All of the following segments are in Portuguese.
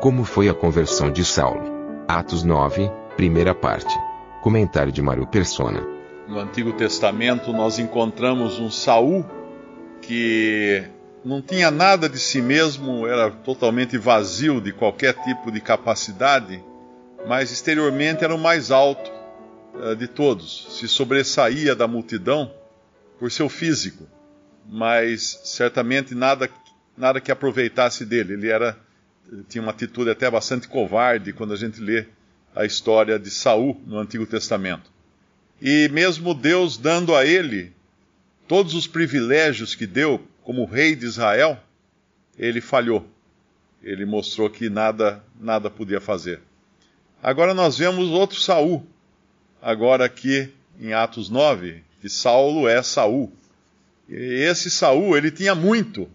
Como foi a conversão de Saulo? Atos 9, primeira parte. Comentário de Mário Persona. No Antigo Testamento nós encontramos um Saul que não tinha nada de si mesmo, era totalmente vazio de qualquer tipo de capacidade, mas exteriormente era o mais alto uh, de todos, se sobressaía da multidão por seu físico, mas certamente nada, nada que aproveitasse dele. Ele era tinha uma atitude até bastante covarde quando a gente lê a história de Saul no Antigo Testamento. E mesmo Deus dando a ele todos os privilégios que deu como rei de Israel, ele falhou. Ele mostrou que nada nada podia fazer. Agora nós vemos outro Saul, agora aqui em Atos 9, que Saulo é Saul. E esse Saul, ele tinha muito.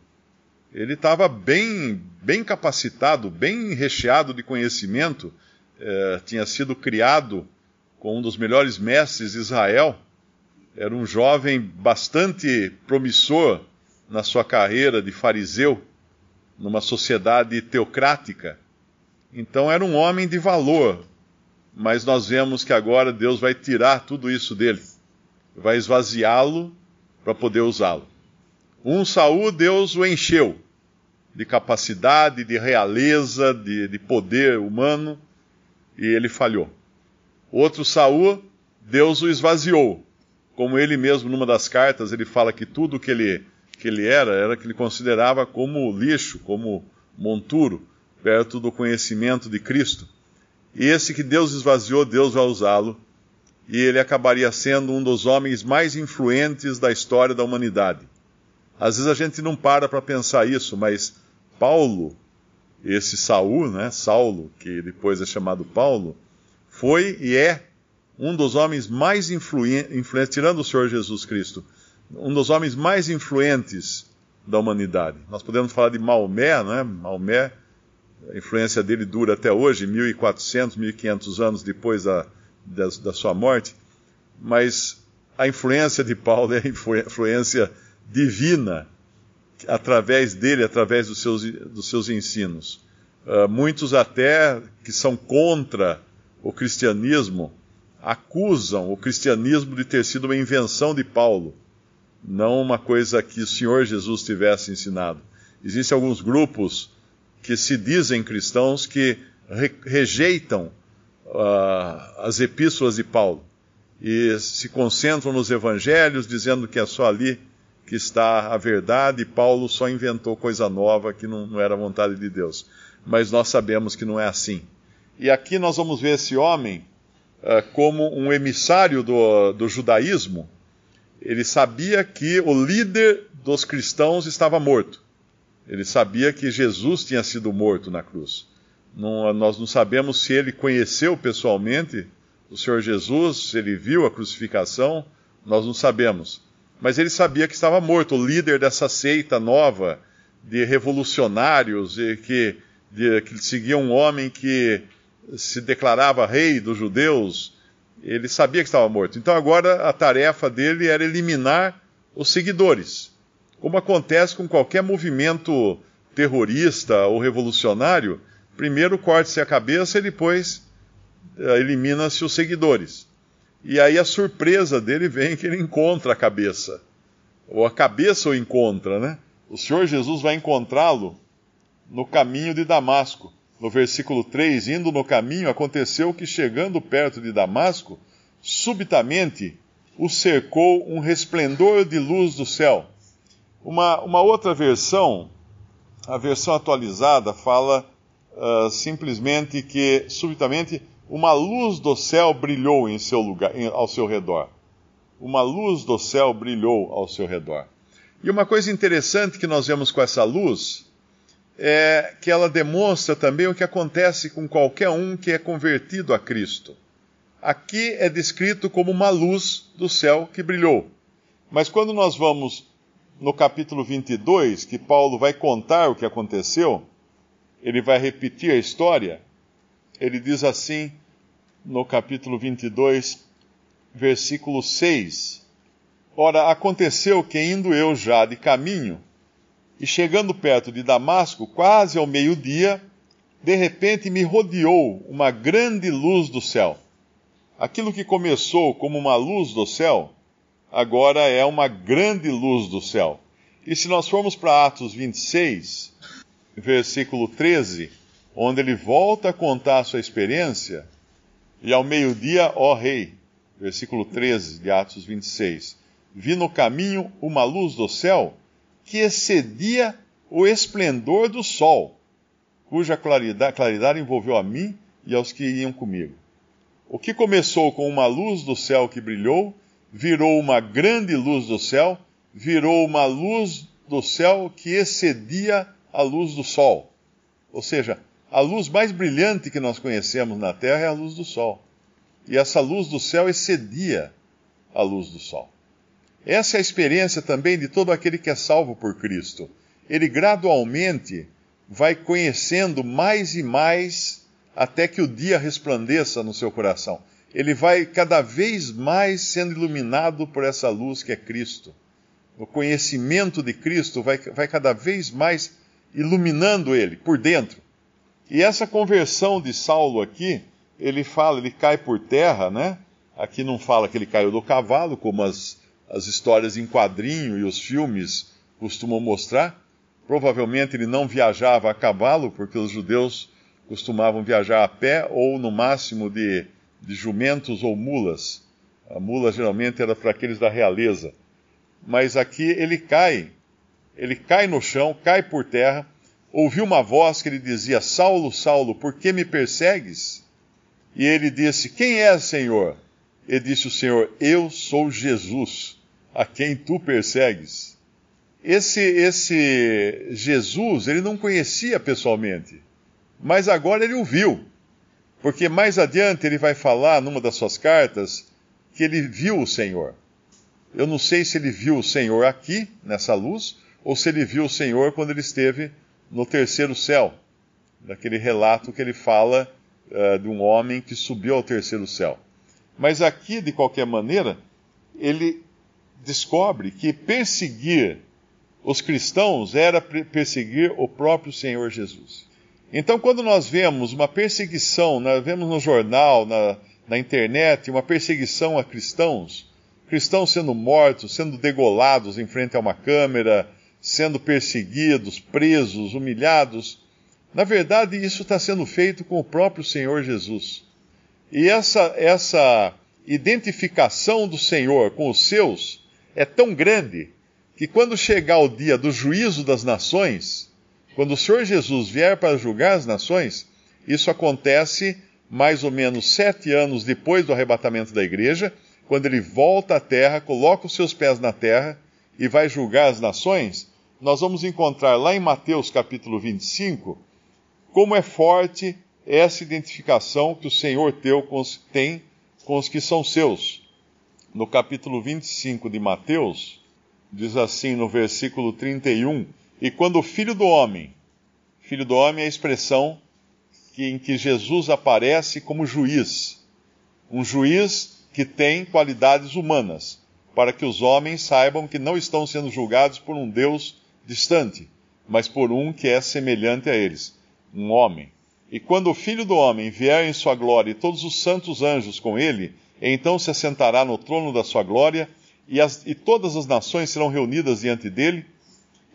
Ele estava bem, bem capacitado, bem recheado de conhecimento. É, tinha sido criado com um dos melhores mestres de Israel. Era um jovem bastante promissor na sua carreira de fariseu, numa sociedade teocrática. Então era um homem de valor, mas nós vemos que agora Deus vai tirar tudo isso dele, vai esvaziá-lo para poder usá-lo. Um Saul, Deus o encheu de capacidade, de realeza, de, de poder humano, e ele falhou. Outro Saul, Deus o esvaziou. Como ele mesmo, numa das cartas, ele fala que tudo que ele, que ele era, era que ele considerava como lixo, como monturo, perto do conhecimento de Cristo. E esse que Deus esvaziou, Deus vai usá-lo, e ele acabaria sendo um dos homens mais influentes da história da humanidade. Às vezes a gente não para para pensar isso, mas Paulo, esse Saul, né, Saulo, que depois é chamado Paulo, foi e é um dos homens mais influentes, tirando o Senhor Jesus Cristo, um dos homens mais influentes da humanidade. Nós podemos falar de Maomé, né? Maomé, a influência dele dura até hoje, 1400, 1500 anos depois da, da, da sua morte, mas a influência de Paulo é a influência divina através dele, através dos seus, dos seus ensinos. Uh, muitos até que são contra o cristianismo acusam o cristianismo de ter sido uma invenção de Paulo, não uma coisa que o Senhor Jesus tivesse ensinado. Existem alguns grupos que se dizem cristãos que re rejeitam uh, as epístolas de Paulo e se concentram nos evangelhos, dizendo que é só ali que está a verdade, Paulo só inventou coisa nova que não, não era vontade de Deus. Mas nós sabemos que não é assim. E aqui nós vamos ver esse homem uh, como um emissário do, do judaísmo. Ele sabia que o líder dos cristãos estava morto. Ele sabia que Jesus tinha sido morto na cruz. Não, nós não sabemos se ele conheceu pessoalmente o Senhor Jesus, se ele viu a crucificação, nós não sabemos mas ele sabia que estava morto, o líder dessa seita nova de revolucionários e que, de, que seguia um homem que se declarava rei dos judeus. Ele sabia que estava morto. Então agora a tarefa dele era eliminar os seguidores. Como acontece com qualquer movimento terrorista ou revolucionário, primeiro corte-se a cabeça e depois eh, elimina-se os seguidores. E aí a surpresa dele vem que ele encontra a cabeça. Ou a cabeça o encontra, né? O Senhor Jesus vai encontrá-lo no caminho de Damasco. No versículo 3, indo no caminho, aconteceu que chegando perto de Damasco, subitamente o cercou um resplendor de luz do céu. Uma, uma outra versão, a versão atualizada, fala uh, simplesmente que subitamente uma luz do céu brilhou em seu lugar, em, ao seu redor. Uma luz do céu brilhou ao seu redor. E uma coisa interessante que nós vemos com essa luz é que ela demonstra também o que acontece com qualquer um que é convertido a Cristo. Aqui é descrito como uma luz do céu que brilhou. Mas quando nós vamos no capítulo 22, que Paulo vai contar o que aconteceu, ele vai repetir a história. Ele diz assim no capítulo 22, versículo 6: Ora, aconteceu que indo eu já de caminho, e chegando perto de Damasco, quase ao meio-dia, de repente me rodeou uma grande luz do céu. Aquilo que começou como uma luz do céu, agora é uma grande luz do céu. E se nós formos para Atos 26, versículo 13, onde ele volta a contar a sua experiência, e ao meio-dia, ó rei, versículo 13 de Atos 26, vi no caminho uma luz do céu que excedia o esplendor do sol, cuja claridade, claridade envolveu a mim e aos que iam comigo. O que começou com uma luz do céu que brilhou, virou uma grande luz do céu, virou uma luz do céu que excedia a luz do sol. Ou seja, a luz mais brilhante que nós conhecemos na Terra é a luz do sol. E essa luz do céu excedia a luz do sol. Essa é a experiência também de todo aquele que é salvo por Cristo. Ele gradualmente vai conhecendo mais e mais até que o dia resplandeça no seu coração. Ele vai cada vez mais sendo iluminado por essa luz que é Cristo. O conhecimento de Cristo vai, vai cada vez mais iluminando ele por dentro. E essa conversão de Saulo aqui, ele fala, ele cai por terra, né? Aqui não fala que ele caiu do cavalo, como as, as histórias em quadrinho e os filmes costumam mostrar. Provavelmente ele não viajava a cavalo, porque os judeus costumavam viajar a pé ou no máximo de, de jumentos ou mulas. A mula geralmente era para aqueles da realeza. Mas aqui ele cai, ele cai no chão, cai por terra, ouviu uma voz que lhe dizia: Saulo, Saulo, por que me persegues? E ele disse: Quem é, Senhor? E disse o Senhor: Eu sou Jesus, a quem tu persegues. Esse, esse Jesus, ele não conhecia pessoalmente, mas agora ele o viu, porque mais adiante ele vai falar numa das suas cartas que ele viu o Senhor. Eu não sei se ele viu o Senhor aqui, nessa luz, ou se ele viu o Senhor quando ele esteve no terceiro céu, daquele relato que ele fala uh, de um homem que subiu ao terceiro céu. Mas aqui, de qualquer maneira, ele descobre que perseguir os cristãos era perseguir o próprio Senhor Jesus. Então, quando nós vemos uma perseguição, nós vemos no jornal, na, na internet, uma perseguição a cristãos, cristãos sendo mortos, sendo degolados em frente a uma câmera, sendo perseguidos, presos, humilhados, na verdade, isso está sendo feito com o próprio Senhor Jesus. E essa, essa identificação do Senhor com os seus é tão grande que quando chegar o dia do juízo das nações, quando o Senhor Jesus vier para julgar as nações, isso acontece mais ou menos sete anos depois do arrebatamento da igreja, quando ele volta à terra, coloca os seus pés na terra e vai julgar as nações, nós vamos encontrar lá em Mateus capítulo 25 como é forte essa identificação que o Senhor teu tem com os que são seus. No capítulo 25 de Mateus, diz assim no versículo 31, e quando o Filho do Homem, Filho do Homem é a expressão que, em que Jesus aparece como juiz, um juiz que tem qualidades humanas, para que os homens saibam que não estão sendo julgados por um Deus distante, mas por um que é semelhante a eles um homem. E quando o filho do homem vier em sua glória e todos os santos anjos com ele, então se assentará no trono da sua glória, e, as, e todas as nações serão reunidas diante dele,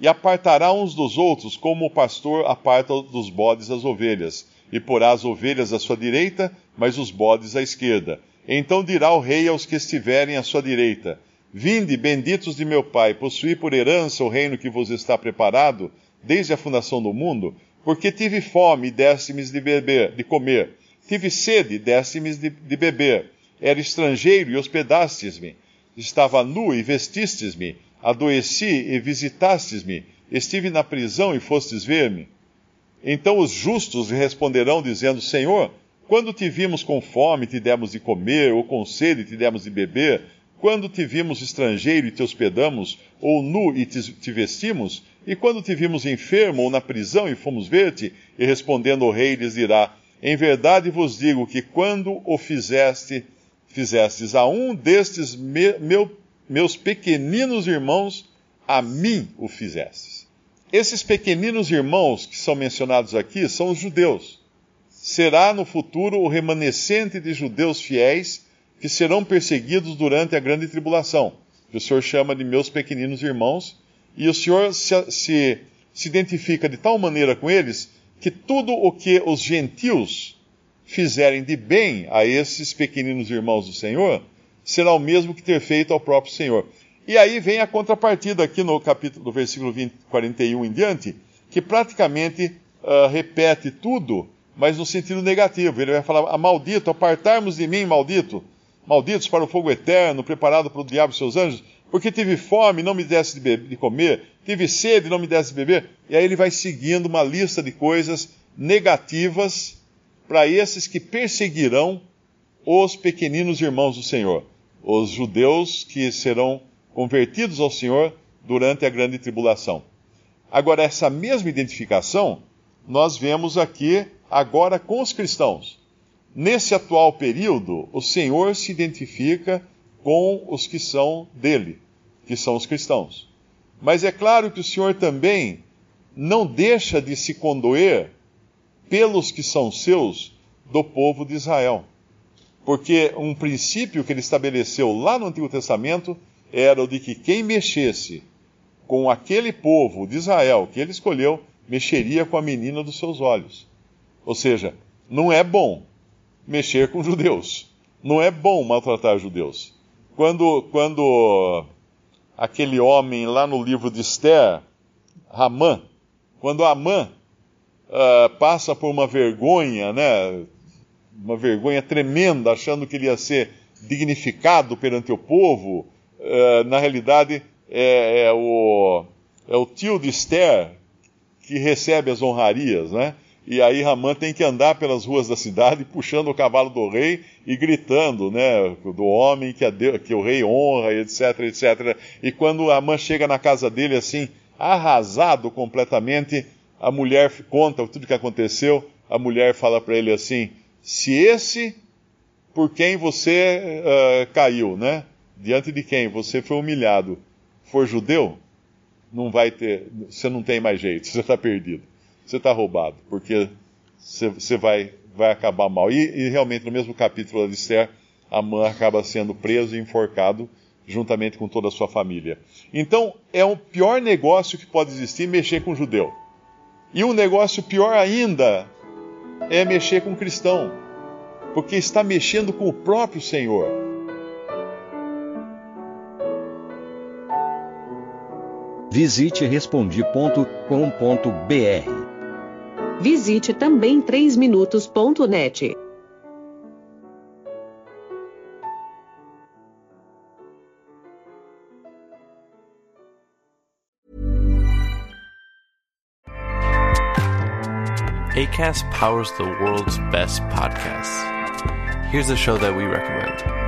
e apartará uns dos outros, como o pastor aparta dos bodes as ovelhas, e porá as ovelhas à sua direita, mas os bodes à esquerda. Então dirá o rei aos que estiverem à sua direita: Vinde, benditos de meu Pai, possuí por herança o reino que vos está preparado desde a fundação do mundo, porque tive fome e deste-me de beber, de comer. Tive sede e deste-me de, de beber. Era estrangeiro e hospedastes-me. Estava nu e vestistes-me. Adoeci e visitastes-me. Estive na prisão e fostes ver-me. Então os justos responderão, dizendo: Senhor, quando te vimos com fome, te demos de comer, ou com sede, te demos de beber? Quando te vimos estrangeiro e te hospedamos, ou nu e te, te vestimos? E quando te vimos enfermo ou na prisão e fomos ver-te? E respondendo o rei lhes dirá: Em verdade vos digo que quando o fizeste, fizestes a um destes me, meu, meus pequeninos irmãos, a mim o fizestes. Esses pequeninos irmãos que são mencionados aqui são os judeus. Será no futuro o remanescente de judeus fiéis que serão perseguidos durante a grande tribulação, que o Senhor chama de meus pequeninos irmãos, e o Senhor se, se, se identifica de tal maneira com eles que tudo o que os gentios fizerem de bem a esses pequeninos irmãos do Senhor será o mesmo que ter feito ao próprio Senhor. E aí vem a contrapartida aqui no capítulo do versículo 20, 41 em diante, que praticamente uh, repete tudo, mas no sentido negativo. Ele vai falar: maldito, apartarmos de mim, maldito, malditos para o fogo eterno, preparado para o diabo e seus anjos, porque tive fome, não me desse de, de comer, tive sede, não me desse de beber. E aí ele vai seguindo uma lista de coisas negativas para esses que perseguirão os pequeninos irmãos do Senhor, os judeus que serão convertidos ao Senhor durante a grande tribulação. Agora, essa mesma identificação nós vemos aqui agora com os cristãos. Nesse atual período, o Senhor se identifica com os que são dele, que são os cristãos. Mas é claro que o Senhor também não deixa de se condoer pelos que são seus do povo de Israel. Porque um princípio que ele estabeleceu lá no Antigo Testamento era o de que quem mexesse com aquele povo de Israel que ele escolheu, mexeria com a menina dos seus olhos. Ou seja, não é bom mexer com judeus. Não é bom maltratar judeus. Quando, quando aquele homem lá no livro de Esther, Ramã, quando Amã uh, passa por uma vergonha, né, uma vergonha tremenda, achando que ele ia ser dignificado perante o povo, é, na realidade, é, é, o, é o tio de Esther que recebe as honrarias, né? E aí Ramã tem que andar pelas ruas da cidade puxando o cavalo do rei e gritando, né, do homem que, Deus, que o rei honra, etc, etc. E quando Ramã chega na casa dele assim, arrasado completamente, a mulher conta tudo o que aconteceu. A mulher fala para ele assim: se esse por quem você uh, caiu, né? diante de quem você foi humilhado, for judeu, não vai ter, você não tem mais jeito, você está perdido, você está roubado, porque você, vai, vai acabar mal. E, e, realmente no mesmo capítulo de Esther, Amã acaba sendo preso e enforcado juntamente com toda a sua família. Então é o pior negócio que pode existir mexer com judeu. E um negócio pior ainda é mexer com cristão, porque está mexendo com o próprio Senhor. Visite respondi.com.br. Visite também 3minutos.net. ACAST powers the world's best podcasts. Here's a show that we recommend.